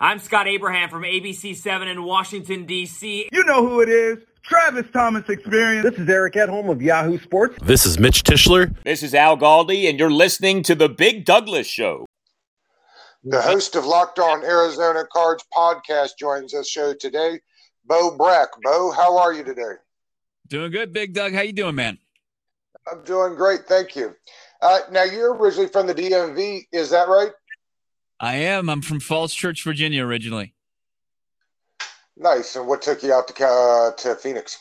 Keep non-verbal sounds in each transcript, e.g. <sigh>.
I'm Scott Abraham from ABC7 in Washington, D.C. You know who it is. Travis Thomas Experience. This is Eric Edholm of Yahoo Sports. This is Mitch Tischler. This is Al Galdi, and you're listening to The Big Douglas Show. The host of Locked On Arizona Cards podcast joins us show today, Bo Brack. Bo, how are you today? Doing good, Big Doug. How you doing, man? I'm doing great, thank you. Uh, now, you're originally from the DMV, is that right? I am. I'm from Falls Church, Virginia, originally. Nice. And what took you out to uh, to Phoenix?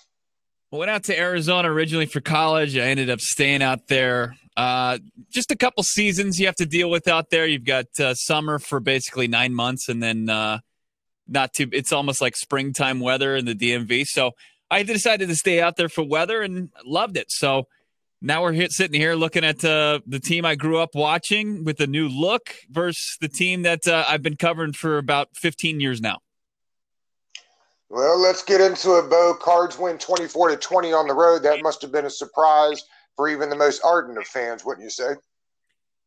I went out to Arizona originally for college. I ended up staying out there. Uh, just a couple seasons you have to deal with out there. You've got uh, summer for basically nine months, and then uh, not too. It's almost like springtime weather in the DMV. So I decided to stay out there for weather and loved it. So now we're here, sitting here looking at uh, the team I grew up watching with a new look versus the team that uh, I've been covering for about 15 years now. Well, let's get into it, Bo. Cards win 24 to 20 on the road. That must have been a surprise for even the most ardent of fans, wouldn't you say?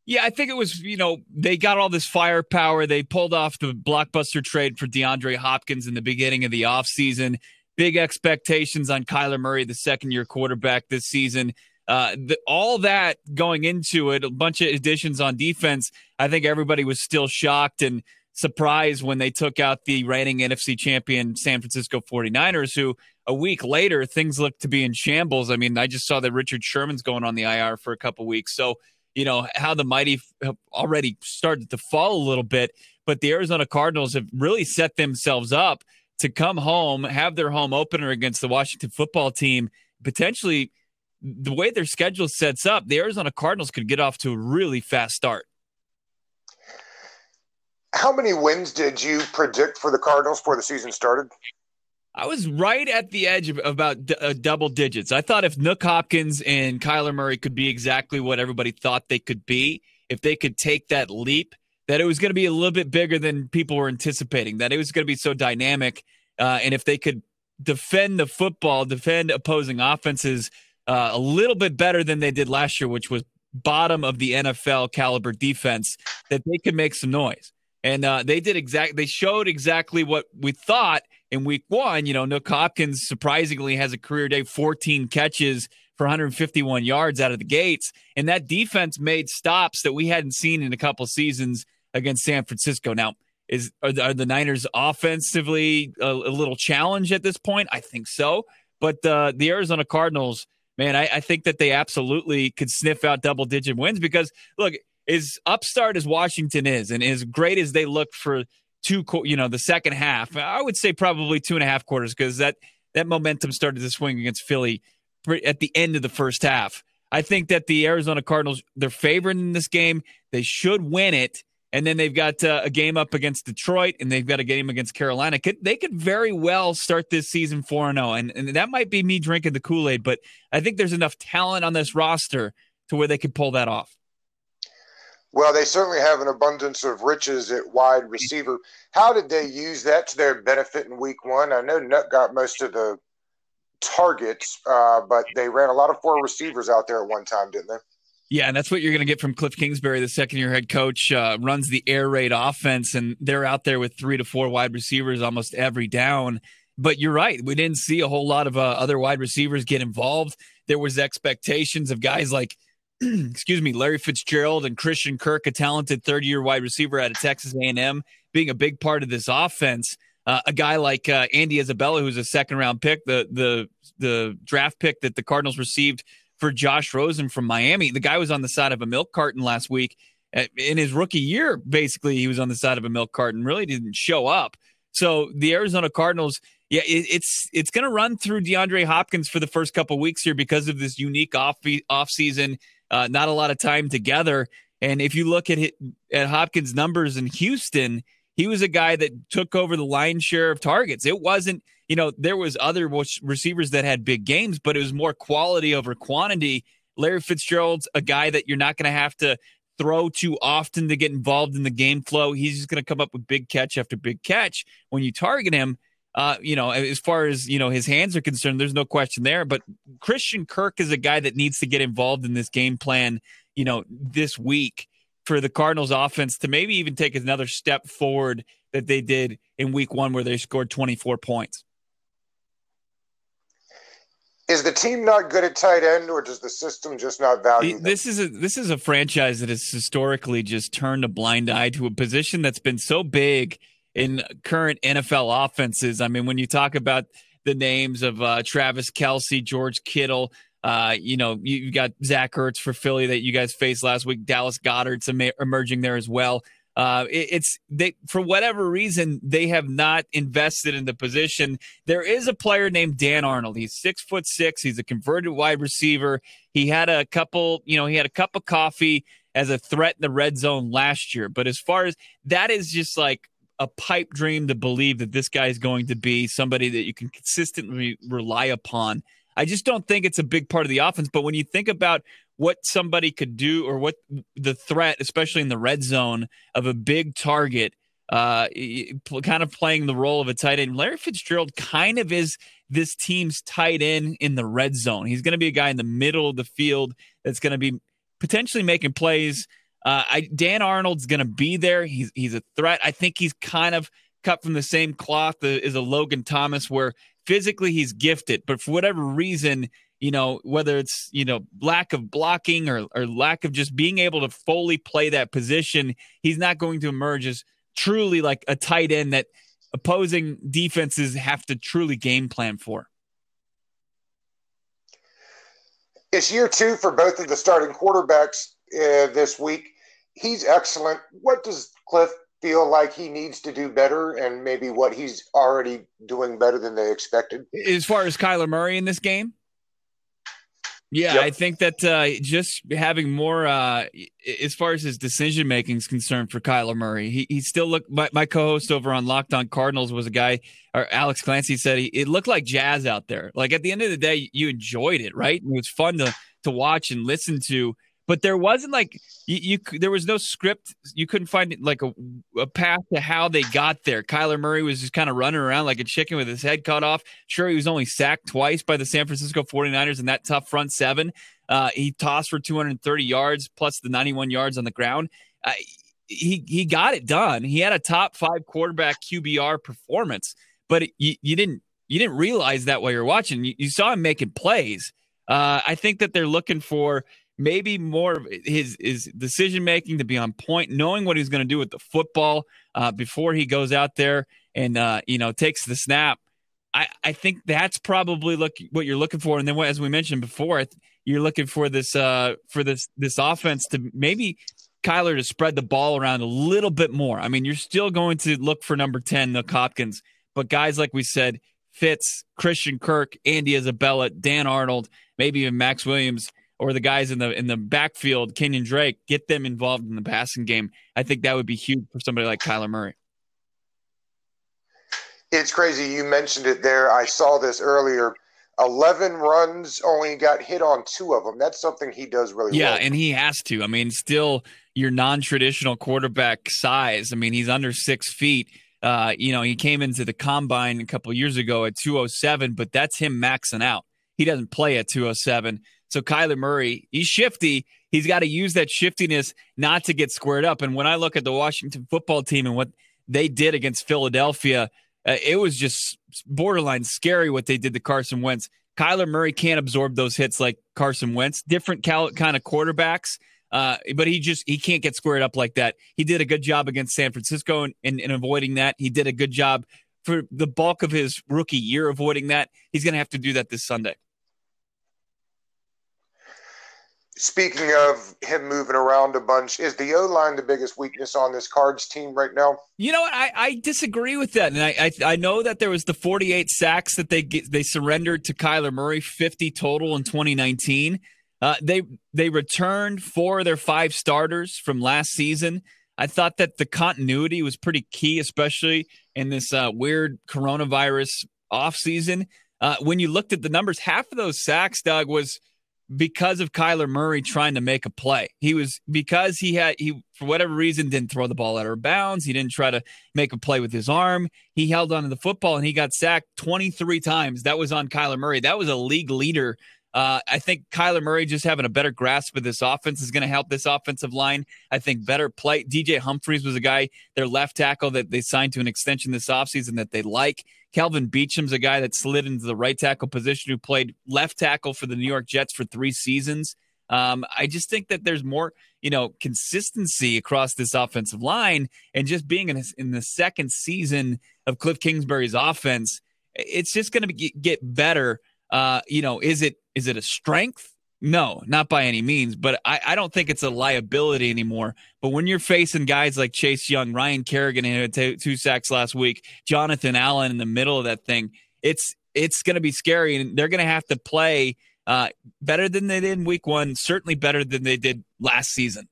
Yeah, I think it was, you know, they got all this firepower. They pulled off the blockbuster trade for DeAndre Hopkins in the beginning of the offseason. Big expectations on Kyler Murray, the second year quarterback this season. Uh, the, all that going into it, a bunch of additions on defense. I think everybody was still shocked and surprised when they took out the reigning NFC champion San Francisco 49ers, who a week later things looked to be in shambles. I mean, I just saw that Richard Sherman's going on the IR for a couple weeks. So, you know, how the mighty have already started to fall a little bit, but the Arizona Cardinals have really set themselves up to come home, have their home opener against the Washington football team, potentially the way their schedule sets up, the Arizona Cardinals could get off to a really fast start. How many wins did you predict for the Cardinals before the season started? I was right at the edge of about d- uh, double digits. I thought if Nuk Hopkins and Kyler Murray could be exactly what everybody thought they could be, if they could take that leap, that it was going to be a little bit bigger than people were anticipating, that it was going to be so dynamic. Uh, and if they could defend the football, defend opposing offenses uh, a little bit better than they did last year, which was bottom of the NFL caliber defense, that they could make some noise. And uh, they did exact. They showed exactly what we thought in Week One. You know, Nuk Hopkins surprisingly has a career day, 14 catches for 151 yards out of the gates, and that defense made stops that we hadn't seen in a couple seasons against San Francisco. Now, is are the, are the Niners offensively a, a, little challenge at this point? I think so, but uh, the Arizona Cardinals man, I, I think that they absolutely could sniff out double digit wins because look, as upstart as Washington is, and as great as they look for two, you know, the second half, I would say probably two and a half quarters because that that momentum started to swing against Philly at the end of the first half. I think that the Arizona Cardinals they're favored in this game. They should win it, and then they've got uh, a game up against Detroit, and they've got a game against Carolina. Could, they could very well start this season 4 and 0. And, and that might be me drinking the Kool Aid, but I think there's enough talent on this roster to where they could pull that off. Well, they certainly have an abundance of riches at wide receiver. How did they use that to their benefit in week one? I know Nuk got most of the targets, uh, but they ran a lot of four receivers out there at one time, didn't they? Yeah, and that's what you're going to get from Cliff Kingsbury, the second year head coach, uh, runs the air raid offense, and they're out there with three to four wide receivers almost every down. But you're right, we didn't see a whole lot of uh, other wide receivers get involved. There was expectations of guys like, <clears throat> excuse me, Larry Fitzgerald and Christian Kirk, a talented third year wide receiver out of Texas A&M, being a big part of this offense. Uh, a guy like uh, Andy Isabella, who's a second round pick, the the the draft pick that the Cardinals received for Josh Rosen from Miami. The guy was on the side of a milk carton last week. Uh, in his rookie year, basically, he was on the side of a milk carton, really didn't show up. So the Arizona Cardinals, yeah, it, it's it's going to run through DeAndre Hopkins for the first couple weeks here because of this unique off off season. Uh, not a lot of time together. And if you look at at Hopkins' numbers in Houston, he was a guy that took over the lion's share of targets. It wasn't you know, there was other receivers that had big games, but it was more quality over quantity. Larry Fitzgerald's a guy that you're not going to have to throw too often to get involved in the game flow. He's just going to come up with big catch after big catch when you target him. Uh, you know, as far as you know, his hands are concerned, there's no question there. But Christian Kirk is a guy that needs to get involved in this game plan. You know, this week for the Cardinals offense to maybe even take another step forward that they did in week one, where they scored 24 points. Is the team not good at tight end, or does the system just not value them? This is a this is a franchise that has historically just turned a blind eye to a position that's been so big in current NFL offenses. I mean, when you talk about the names of uh, Travis Kelce, George Kittle, uh, you know, you, you got Zach Ertz for Philly that you guys faced last week. Dallas Goedert's emerging there as well. Uh, it, it's they for whatever reason they have not invested in the position. There is a player named Dan Arnold. He's six foot six. He's a converted wide receiver. He had a couple, you know, he had a cup of coffee as a threat in the red zone last year. But as far as that is just like a pipe dream to believe that this guy is going to be somebody that you can consistently rely upon. I just don't think it's a big part of the offense. But when you think about what somebody could do or what the threat, especially in the red zone of a big target, uh, kind of playing the role of a tight end. Larry Fitzgerald kind of is this team's tight end in the red zone. He's going to be a guy in the middle of the field that's going to be potentially making plays. Uh, I, Dan Arnold's going to be there. He's he's a threat. I think he's kind of cut from the same cloth as a Logan Thomas, where physically he's gifted, but for whatever reason, you know, whether it's, you know, lack of blocking or, or lack of just being able to fully play that position, he's not going to emerge as truly like a tight end that opposing defenses have to truly game plan for. It's year two for both of the starting quarterbacks uh, this week. He's excellent. What does Cliff feel like he needs to do better and maybe what he's already doing better than they expected? As far as Kyler Murray in this game? Yeah, yep. I think that uh, just having more, uh, as far as his decision making is concerned for Kyler Murray, he, he still looked. My, my, co-host over on Locked On Cardinals was a guy, or Alex Clancy said he, it looked like jazz out there. Like at the end of the day, you enjoyed it, right? It was fun to to watch and listen to but there wasn't like you, you, there was no script. You couldn't find like a, a path to how they got there. Kyler murray was just kind of running around like a chicken with his head cut off. Sure he was only sacked twice by the san francisco 49ers in that tough front seven. Uh, he tossed for 230 yards plus the 91 yards on the ground. Uh, he he got it done. He had a top five quarterback qbr performance but it, you, you didn't you didn't realize that while you're watching. You, you saw him making plays. Uh, I think that they're looking for maybe more of his his decision making to be on point, knowing what he's going to do with the football uh, before he goes out there and uh, you know takes the snap. I, I think that's probably look what you're looking for. And then, as we mentioned before, you're looking for this uh, for this this offense to maybe Kyler to spread the ball around a little bit more. I mean, you're still going to look for number ten, the Hopkins, but guys like we said, Fitz, Christian Kirk, Andy Isabella, Dan Arnold, maybe even Maxx Williams or the guys in the in the backfield, Kenyon Drake, get them involved in the passing game. I think that would be huge for somebody like Kyler Murray. It's crazy. You mentioned it there. I saw this earlier. 11 runs, only got hit on two of them. That's something he does really yeah, well. Yeah, and he has to. I mean, still your non traditional quarterback size. I mean, he's under six feet. Uh, you know, he came into the combine a couple years ago at 207, but that's him maxing out. He doesn't play at 207. So Kyler Murray, he's shifty. He's got to use that shiftiness not to get squared up. And when I look at the Washington football team and what they did against Philadelphia, uh, it was just borderline scary what they did to Carson Wentz. Kyler Murray can't absorb those hits like Carson Wentz. Different cal- kind of quarterbacks, uh, but he just he can't get squared up like that. He did a good job against San Francisco in, in, in avoiding that. He did a good job for the bulk of his rookie year avoiding that. He's going to have to do that this Sunday. Speaking of him moving around a bunch, is the O line the biggest weakness on this Cards team right now? You know what? I, I disagree with that, and I, I, I know that there was the 48 sacks that they get, they surrendered to Kyler Murray, 50 total in 2019. Uh, they they returned four of their five starters from last season. I thought that the continuity was pretty key, especially in this uh, weird coronavirus offseason. Uh, when you looked at the numbers, half of those sacks, Doug, was because of Kyler Murray trying to make a play. He was because he had he for whatever reason didn't throw the ball out of bounds. He didn't try to make a play with his arm. He held on to the football and he got sacked 23 times. That was on Kyler Murray. That was a league leader Uh, I think Kyler Murray just having a better grasp of this offense is going to help this offensive line. I think better play. DJ Humphries was a guy, their left tackle that they signed to an extension this offseason that they like. Kelvin Beachum's a guy that slid into the right tackle position who played left tackle for the New York Jets for three seasons. Um, I just think that there's more, you know, consistency across this offensive line, and just being in, in the second season of Cliff Kingsbury's offense, it's just going to get better. Uh, you know, is it is it a strength? No, not by any means, but I, I don't think it's a liability anymore. But when you're facing guys like Chase Young, Ryan Kerrigan who had two, two sacks last week, Jonathan Allen in the middle of that thing, it's it's going to be scary, and they're going to have to play uh, better than they did in Week One. Certainly better than they did last season.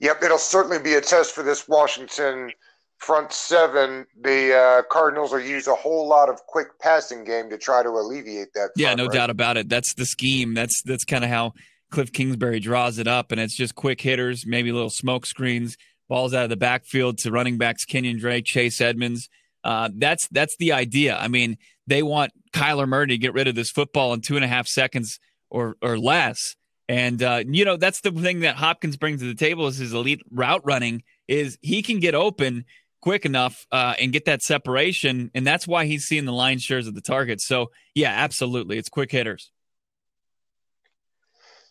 Yep, it'll certainly be a test for this Washington front seven, the uh, Cardinals will use a whole lot of quick passing game to try to alleviate that. yeah, no right? doubt about it. That's the scheme. That's that's kind of how Cliff Kingsbury draws it up, and it's just quick hitters, maybe little smoke screens, balls out of the backfield to running backs Kenyon Drake, Chase Edmonds. Uh, that's that's the idea. I mean, they want Kyler Murray to get rid of this football in two and a half seconds or or less. And uh, you know that's the thing that Hopkins brings to the table is his elite route running. Is he can get open quick enough uh, and get that separation, and that's why he's seeing the line shares of the targets. So yeah, absolutely, it's quick hitters.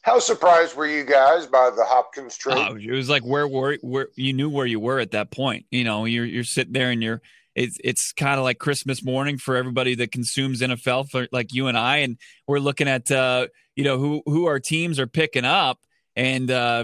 How surprised were you guys by the Hopkins trade? Uh, it was like where were where you knew where you were at that point. You know, you're you're sitting there and you're it's it's kind of like Christmas morning for everybody that consumes NFL for like you and I, and we're looking at uh, you know who who our teams are picking up, and uh,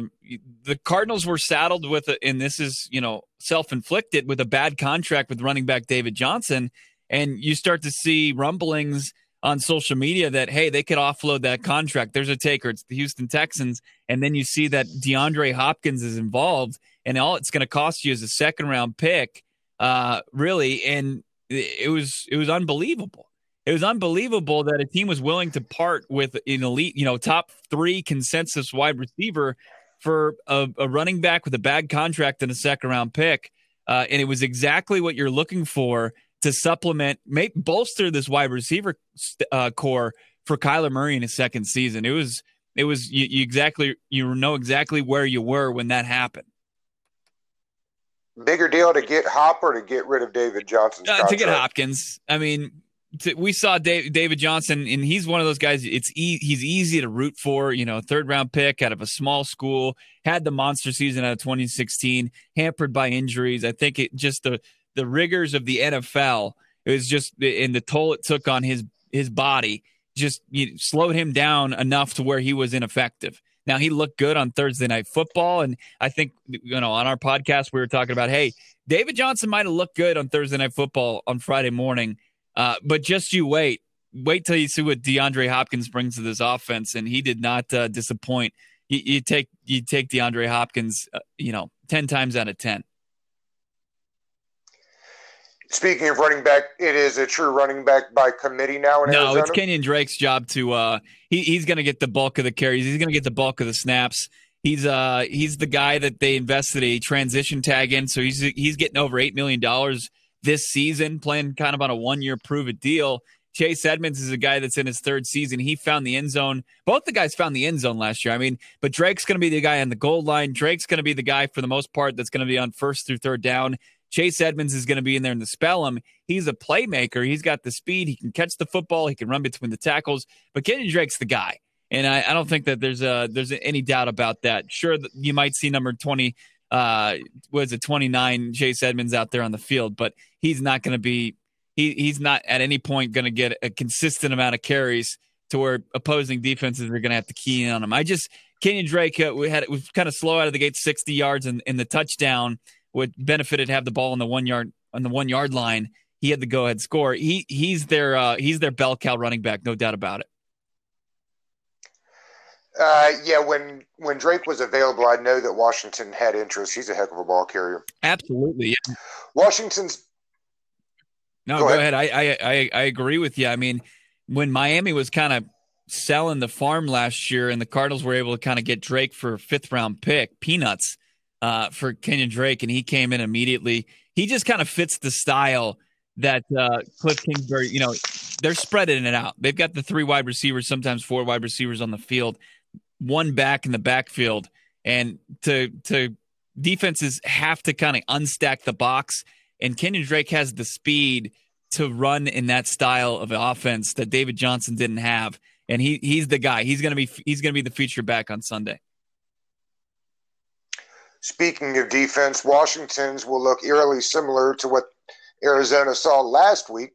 the Cardinals were saddled with, a, and this is you know self inflicted with a bad contract with running back David Johnson, and you start to see rumblings on social media that hey they could offload that contract. There's a taker. It's the Houston Texans, and then you see that DeAndre Hopkins is involved, and all it's going to cost you is a second round pick uh, really, and it was it was unbelievable. It was unbelievable that a team was willing to part with an elite, you know, top three consensus wide receiver for a, a running back with a bad contract and a second round pick. Uh, and it was exactly what you're looking for to supplement, make bolster this wide receiver uh, core for Kyler Murray in his second season. It was, it was you, you exactly, you know exactly where you were when that happened bigger deal to get Hopper to get rid of David Johnson? Uh, to get Hopkins. I mean, to, we saw Dave, David Johnson, and he's one of those guys. It's e- he's easy to root for. You know, third round pick out of a small school, had the monster season out of 2016, hampered by injuries. I think it just the the rigors of the NFL. It was just and the toll it took on his his body just you know, slowed him down enough to where he was ineffective. Now he looked good on Thursday night football, and I think you know on our podcast we were talking about, hey, David Johnson might have looked good on Thursday night football on Friday morning, uh, but just you wait, wait till you see what DeAndre Hopkins brings to this offense, and he did not uh, disappoint. You, you, take you take DeAndre Hopkins, uh, you know, ten times out of ten. Speaking of running back, it is a true running back by committee now. In no, Arizona? it's Kenyon Drake's job to. Uh, he, he's going to get the bulk of the carries. He's going to get the bulk of the snaps. He's uh he's the guy that they invested a transition tag in, so he's he's getting over eight million dollars this season, playing kind of on a one year prove it deal. Chase Edmonds is a guy that's in his third season. He found the end zone. Both the guys found the end zone last year. I mean, but Drake's going to be the guy on the goal line. Drake's going to be the guy for the most part that's going to be on first through third down. Chase Edmonds is going to be in there in the spell him. He's a playmaker. He's got the speed. He can catch the football. He can run between the tackles. But Kenyon Drake's the guy, and I, I don't think that there's a there's any doubt about that. Sure, you might see number twenty, uh, was twenty nine Chase Edmonds out there on the field, but he's not going to be. He, he's not at any point going to get a consistent amount of carries to where opposing defenses are going to have to key in on him. I just Kenyon Drake uh, we had it was kind of slow out of the gate, sixty yards in, in the touchdown would benefited have the ball on the one yard on the one yard line. He had the go ahead score. He he's their uh, he's their bell cow running back, no doubt about it. Uh, yeah, when when Drake was available, I know that Washington had interest. He's a heck of a ball carrier. Absolutely. Yeah. Washington's. No, go, go ahead. ahead. I, I I agree with you. I mean, when Miami was kind of selling the farm last year, and the Cardinals were able to kind of get Drake for fifth round pick, peanuts uh, for Kenyon Drake, and he came in immediately. He just kind of fits the style that uh, Cliff Kingsbury, you know, they're spreading it out. They've got the three wide receivers, sometimes four wide receivers on the field, one back in the backfield, and to to defenses have to kind of unstack the box. And Kenyon Drake has the speed to run in that style of offense that David Johnson didn't have, and he he's the guy. He's gonna be he's gonna be the feature back on Sunday. Speaking of defense, Washington's will look eerily similar to what Arizona saw last week.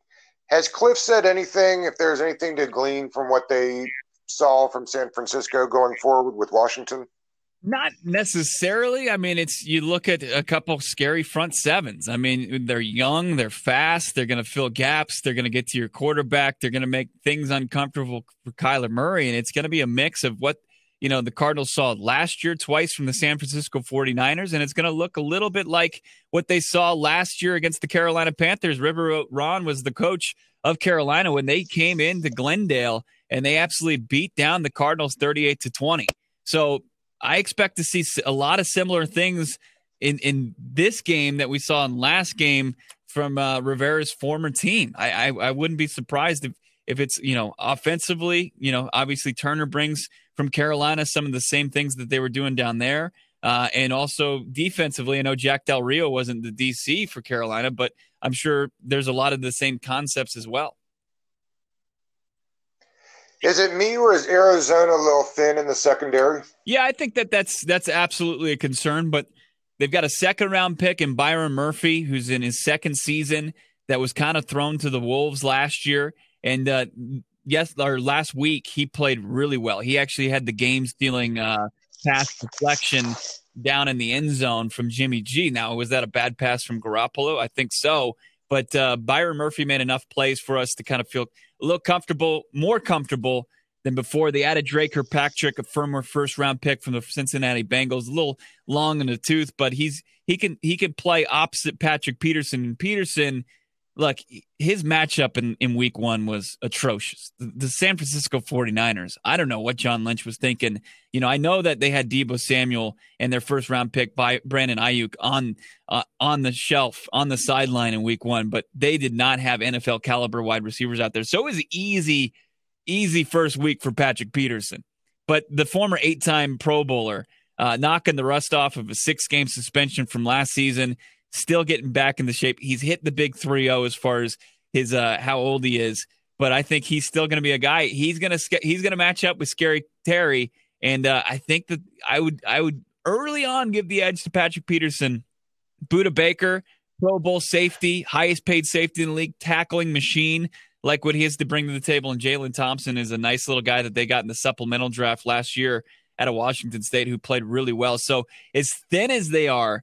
Has Cliff said anything, if there's anything to glean from what they saw from San Francisco going forward with Washington? Not necessarily. I mean, it's you look at a couple scary front sevens. I mean, they're young, they're fast, they're going to fill gaps, they're going to get to your quarterback, they're going to make things uncomfortable for Kyler Murray, and it's going to be a mix of what you know, the Cardinals saw last year twice from the San Francisco 49ers, and it's going to look a little bit like what they saw last year against the Carolina Panthers. River Ron was the coach of Carolina when they came into Glendale and they absolutely beat down the Cardinals 38 to 20. So I expect to see a lot of similar things in, in this game that we saw in last game from uh, Rivera's former team. I, I, I wouldn't be surprised if if it's you know offensively, you know obviously Turner brings from Carolina some of the same things that they were doing down there, uh, and also defensively. I know Jack Del Rio wasn't the DC for Carolina, but I'm sure there's a lot of the same concepts as well. Is it me or is Arizona a little thin in the secondary? Yeah, I think that that's that's absolutely a concern, but they've got a second round pick in Byron Murphy, who's in his second season. That was kind of thrown to the wolves last year. And uh, yes, or last week he played really well. He actually had the game stealing uh, pass deflection down in the end zone from Jimmy G. Now, was that a bad pass from Garoppolo? I think so. But uh, Byron Murphy made enough plays for us to kind of feel a little comfortable, more comfortable than before. They added Dre Kirkpatrick, a firmer first round pick from the Cincinnati Bengals, a little long in the tooth, but he's he can he can play opposite Patrick Peterson. And Peterson look, his matchup in, in week one was atrocious. The, the, San Francisco 49ers, I don't know what John Lynch was thinking. You know, I know that they had Deebo Samuel and their first round pick by Brandon Aiyuk on uh, on the shelf, on the sideline in week one, but they did not have NFL caliber wide receivers out there. So it was easy, easy first week for Patrick Peterson. But the former eight time Pro Bowler, uh, knocking the rust off of a six game suspension from last season still getting back into shape. He's hit the big 3-0 as far as his uh, how old he is, but I think he's still going to be a guy. He's going to he's going to match up with Scary Terry, and uh, I think that I would I would early on give the edge to Patrick Peterson, Budda Baker, Pro Bowl safety, highest paid safety in the league, tackling machine. Like what he has to bring to the table, and Jalen Thompson is a nice little guy that they got in the supplemental draft last year out of Washington State who played really well. So as thin as they are,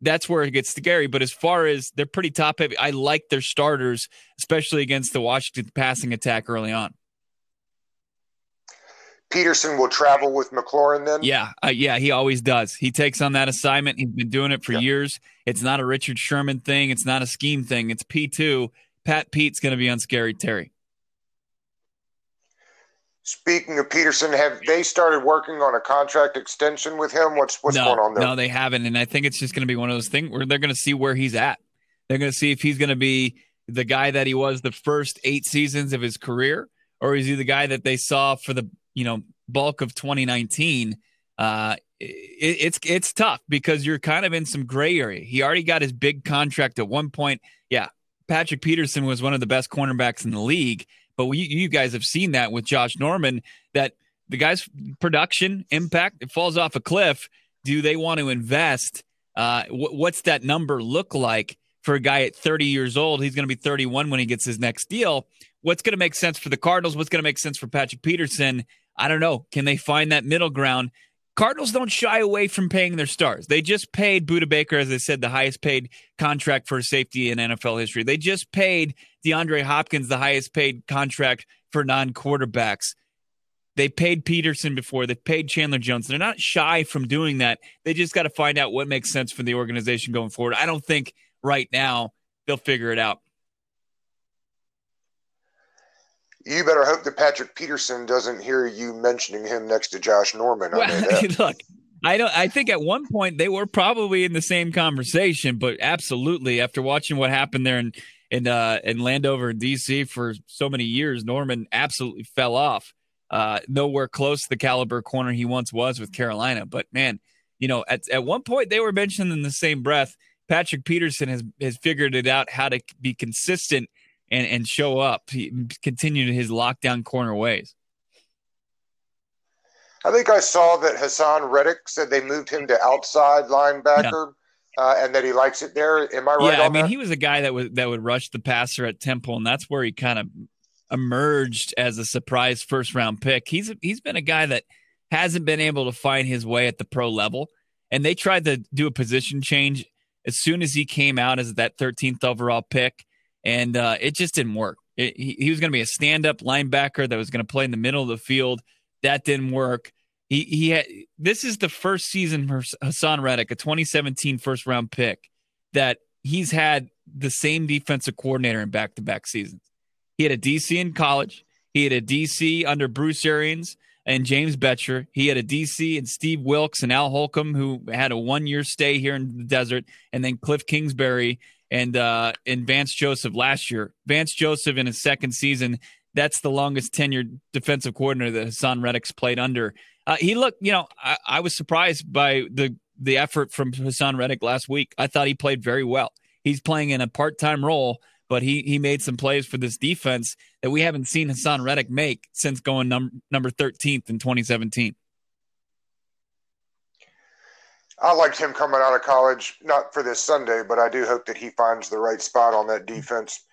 that's where it gets scary. But as far as they're pretty top heavy, I like their starters, especially against the Washington passing attack early on. Peterson will travel with McLaurin then? Yeah, uh, yeah, he always does. He takes on that assignment. He's been doing it for yeah. years. It's not a Richard Sherman thing. It's not a scheme thing. It's P2. Pat Pete's going to be on Scary Terry. Speaking of Peterson, have they started working on a contract extension with him? What's what's no, going on there? No, they haven't, and I think it's just going to be one of those things where they're going to see where he's at. They're going to see if he's going to be the guy that he was the first eight seasons of his career, or is he the guy that they saw for the you know bulk of 2019? Uh, it, it's it's tough because you're kind of in some gray area. He already got his big contract at one point. Yeah, Patrick Peterson was one of the best cornerbacks in the league but we, you guys have seen that with Josh Norman that the guy's production impact it falls off a cliff. Do they want to invest? Uh, what's that number look like for a guy at 30 years old? He's going to be 31 when he gets his next deal. What's going to make sense for the Cardinals? What's going to make sense for Patrick Peterson? I don't know. Can they find that middle ground? Cardinals don't shy away from paying their stars. They just paid Budda Baker, as I said, the highest paid contract for safety in NFL history. They just paid DeAndre Hopkins the highest paid contract for non quarterbacks. They paid Peterson before. They paid Chandler Jones. They're not shy from doing that. They just got to find out what makes sense for the organization going forward. I don't think right now they'll figure it out. You better hope that Patrick Peterson doesn't hear you mentioning him next to Josh Norman. Well, <laughs> look, I don't. I think at one point they were probably in the same conversation, but absolutely, after watching what happened there in and uh, and Landover in DC for so many years, Norman absolutely fell off. Uh, nowhere close to the caliber corner he once was with Carolina. But man, you know, at at one point they were mentioned in the same breath. Patrick Peterson has has figured it out how to be consistent and and show up. He continued his lockdown corner ways. I think I saw that Haason Reddick said they moved him to outside linebacker. Yeah. Uh, and that he likes it there. Am I right? Yeah, I mean, that? he was a guy that would that would rush the passer at Temple, and that's where he kind of emerged as a surprise first round pick. He's he's been a guy that hasn't been able to find his way at the pro level, and they tried to do a position change as soon as he came out as that 13th overall pick, and uh, it just didn't work. It, he, he was going to be a stand up linebacker that was going to play in the middle of the field. That didn't work. He he had this is the first season for Haason Reddick, a 2017 first round pick, that he's had the same defensive coordinator in back to back seasons. He had a DC in college. He had a DC under Bruce Arians and James Bettcher. He had a DC and Steve Wilks and Al Holcomb, who had a one year stay here in the desert, and then Cliff Kingsbury and uh, and Vance Joseph last year. Vance Joseph in his second season. That's the longest tenured defensive coordinator that Haason Reddick's played under. Uh, he looked, you know, I, I, was surprised by the the effort from Haason Reddick last week. I thought he played very well. He's playing in a part time role, but he he made some plays for this defense that we haven't seen Haason Reddick make since going num- number 13th in 2017. I liked him coming out of college, not for this Sunday, but I do hope that he finds the right spot on that defense.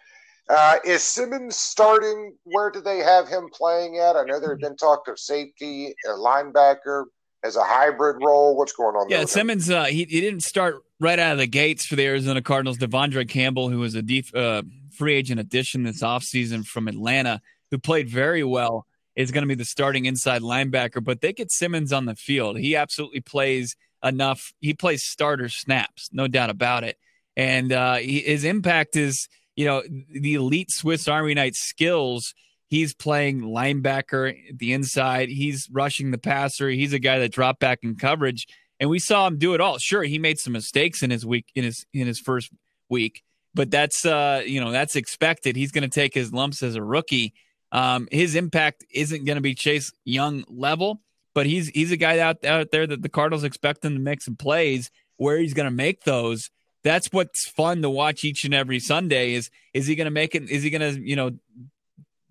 Uh, is Simmons starting? Where do they have him playing at? I know there had been talk of safety, a linebacker as a hybrid role. What's going on? There? Yeah, Simmons. Uh, he he didn't start right out of the gates for the Arizona Cardinals. De'Vondre Campbell, who was a def, uh, free agent addition this offseason from Atlanta, who played very well, is going to be the starting inside linebacker. But they get Simmons on the field. He absolutely plays enough. He plays starter snaps, no doubt about it. And uh, he, his impact is you know, the elite Swiss Army knight skills. He's playing linebacker at the inside. He's rushing the passer. He's a guy that dropped back in coverage, and we saw him do it all. Sure, he made some mistakes in his week in his in his first week, but that's uh you know that's expected. He's going to take his lumps as a rookie. Um, his impact isn't going to be Chase Young level, but he's he's a guy out out there that the Cardinals expect him to make some plays. Where he's going to make those. That's what's fun to watch each and every Sunday is is he going to make it? Is he going to you know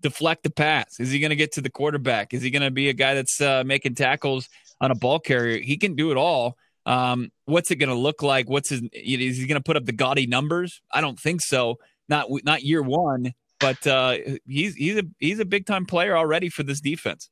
deflect the pass? Is he going to get to the quarterback? Is he going to be a guy that's uh, making tackles on a ball carrier? He can do it all. Um, what's it going to look like? What's his is he going to put up the gaudy numbers? I don't think so. Not not year one but uh, he's he's a he's a big time player already for this defense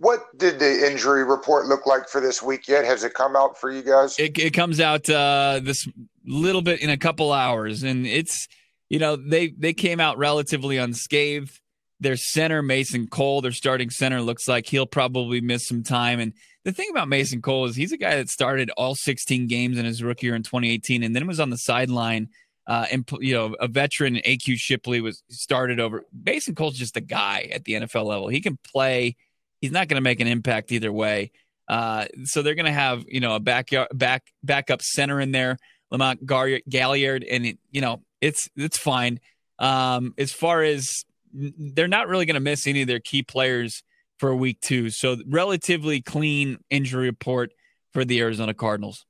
What did the injury report look like for this week yet? Has it come out for you guys? It, it comes out uh, this little bit in a couple hours, and it's you know they they came out relatively unscathed. Their center Mason Cole, their starting center, looks like he'll probably miss some time. And the thing about Mason Cole is he's a guy that started all 16 games in his rookie year in 2018, and then was on the sideline. Uh, and you know, a veteran AQ Shipley was started over. Mason Cole's just a guy at the NFL level. He can play he's not going to make an impact either way. Uh, so they're going to have you know a backyard back backup center in there, Lamont Gaillard, and it, you know it's it's fine. Um, as far as they're not really going to miss any of their key players for week two, so relatively clean injury report for the Arizona Cardinals.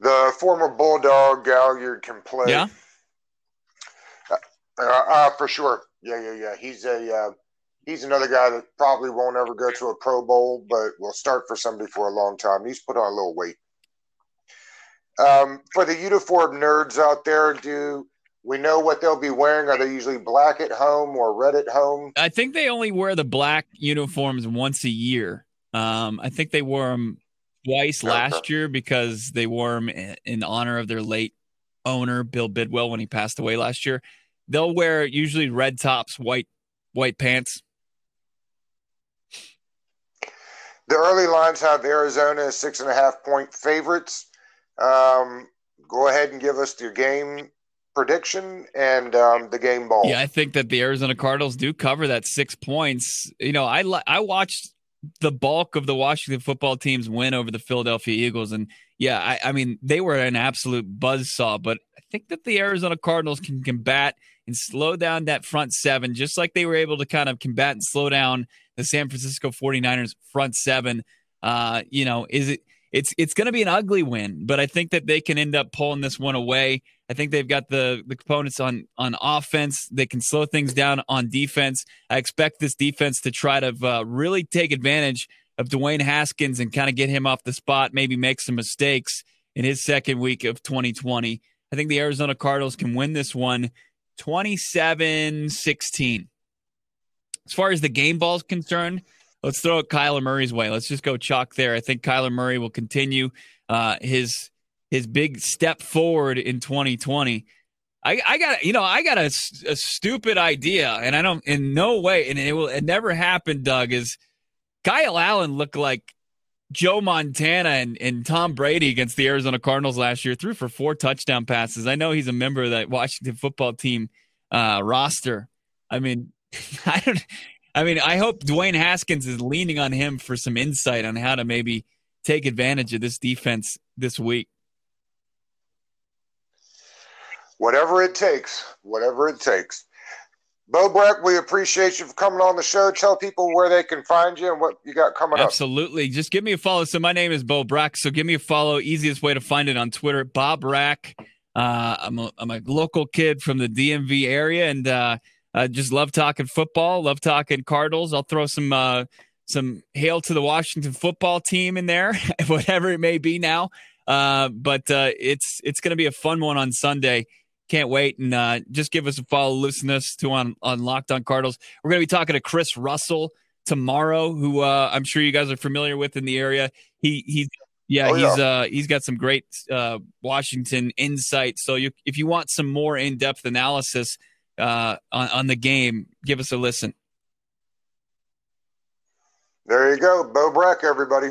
The former Bulldog Gaillard can play. Yeah. Uh, uh, for sure. Yeah, yeah, yeah. He's a uh, he's another guy that probably won't ever go to a Pro Bowl, but will start for somebody for a long time. He's put on a little weight. Um, for the uniform nerds out there, do we know what they'll be wearing? Are they usually black at home or red at home? I think they only wear the black uniforms once a year. Um, I think they wore them twice okay. last year because they wore them in honor of their late owner, Bill Bidwell, when he passed away last year. They'll wear usually red tops, white white pants, The early lines have Arizona as six and a half point favorites. Um, go ahead and give us your game prediction and um, the game ball. Yeah, I think that the Arizona Cardinals do cover that six points. You know, I I watched the bulk of the Washington football team's win over the Philadelphia Eagles. And yeah, I, I mean, they were an absolute buzz saw, but I think that the Arizona Cardinals can combat and slow down that front seven, just like they were able to kind of combat and slow down the San Francisco 49ers front seven. Uh, you know, is it it's it's going to be an ugly win, but I think that they can end up pulling this one away. I think they've got the the components on on offense. They can slow things down on defense. I expect this defense to try to uh, really take advantage of Dwayne Haskins and kind of get him off the spot, maybe make some mistakes in his second week of 2020. I think the Arizona Cardinals can win this one 27 16. As far as the game ball is concerned, let's throw it Kyler Murray's way. Let's just go chalk there. I think Kyler Murray will continue uh, his his big step forward in 2020. I, I got you know I got a, a, stupid idea, and I don't in no way, and it will it never happened. Doug is Kyle Allen looked like Joe Montana and, and Tom Brady against the Arizona Cardinals last year. Threw for four touchdown passes. I know he's a member of that Washington football team uh, roster. I mean, <laughs> I don't. I mean, I hope Dwayne Haskins is leaning on him for some insight on how to maybe take advantage of this defense this week. Whatever it takes, whatever it takes. Bo Brack, we appreciate you for coming on the show. Tell people where they can find you and what you got coming Absolutely. up. Absolutely. Just give me a follow. So my name is Bo Brack. So give me a follow. Easiest way to find it on Twitter, Bo Brack. Uh, I'm, a, I'm a local kid from the DMV area, and uh, uh, just love talking football, love talking Cardinals. I'll throw some uh, some hail to the Washington football team in there, <laughs> whatever it may be now. Uh, but uh, it's it's going to be a fun one on Sunday. Can't wait and uh, just give us a follow. Listen to us to on on Locked On Cardinals. We're going to be talking to Chris Russell tomorrow, who uh, I'm sure you guys are familiar with in the area. He he's yeah, oh, he's yeah. uh he's got some great uh Washington insight. So you if you want some more in depth analysis uh, on, on the game, give us a listen. There you go. Bo Brack, everybody.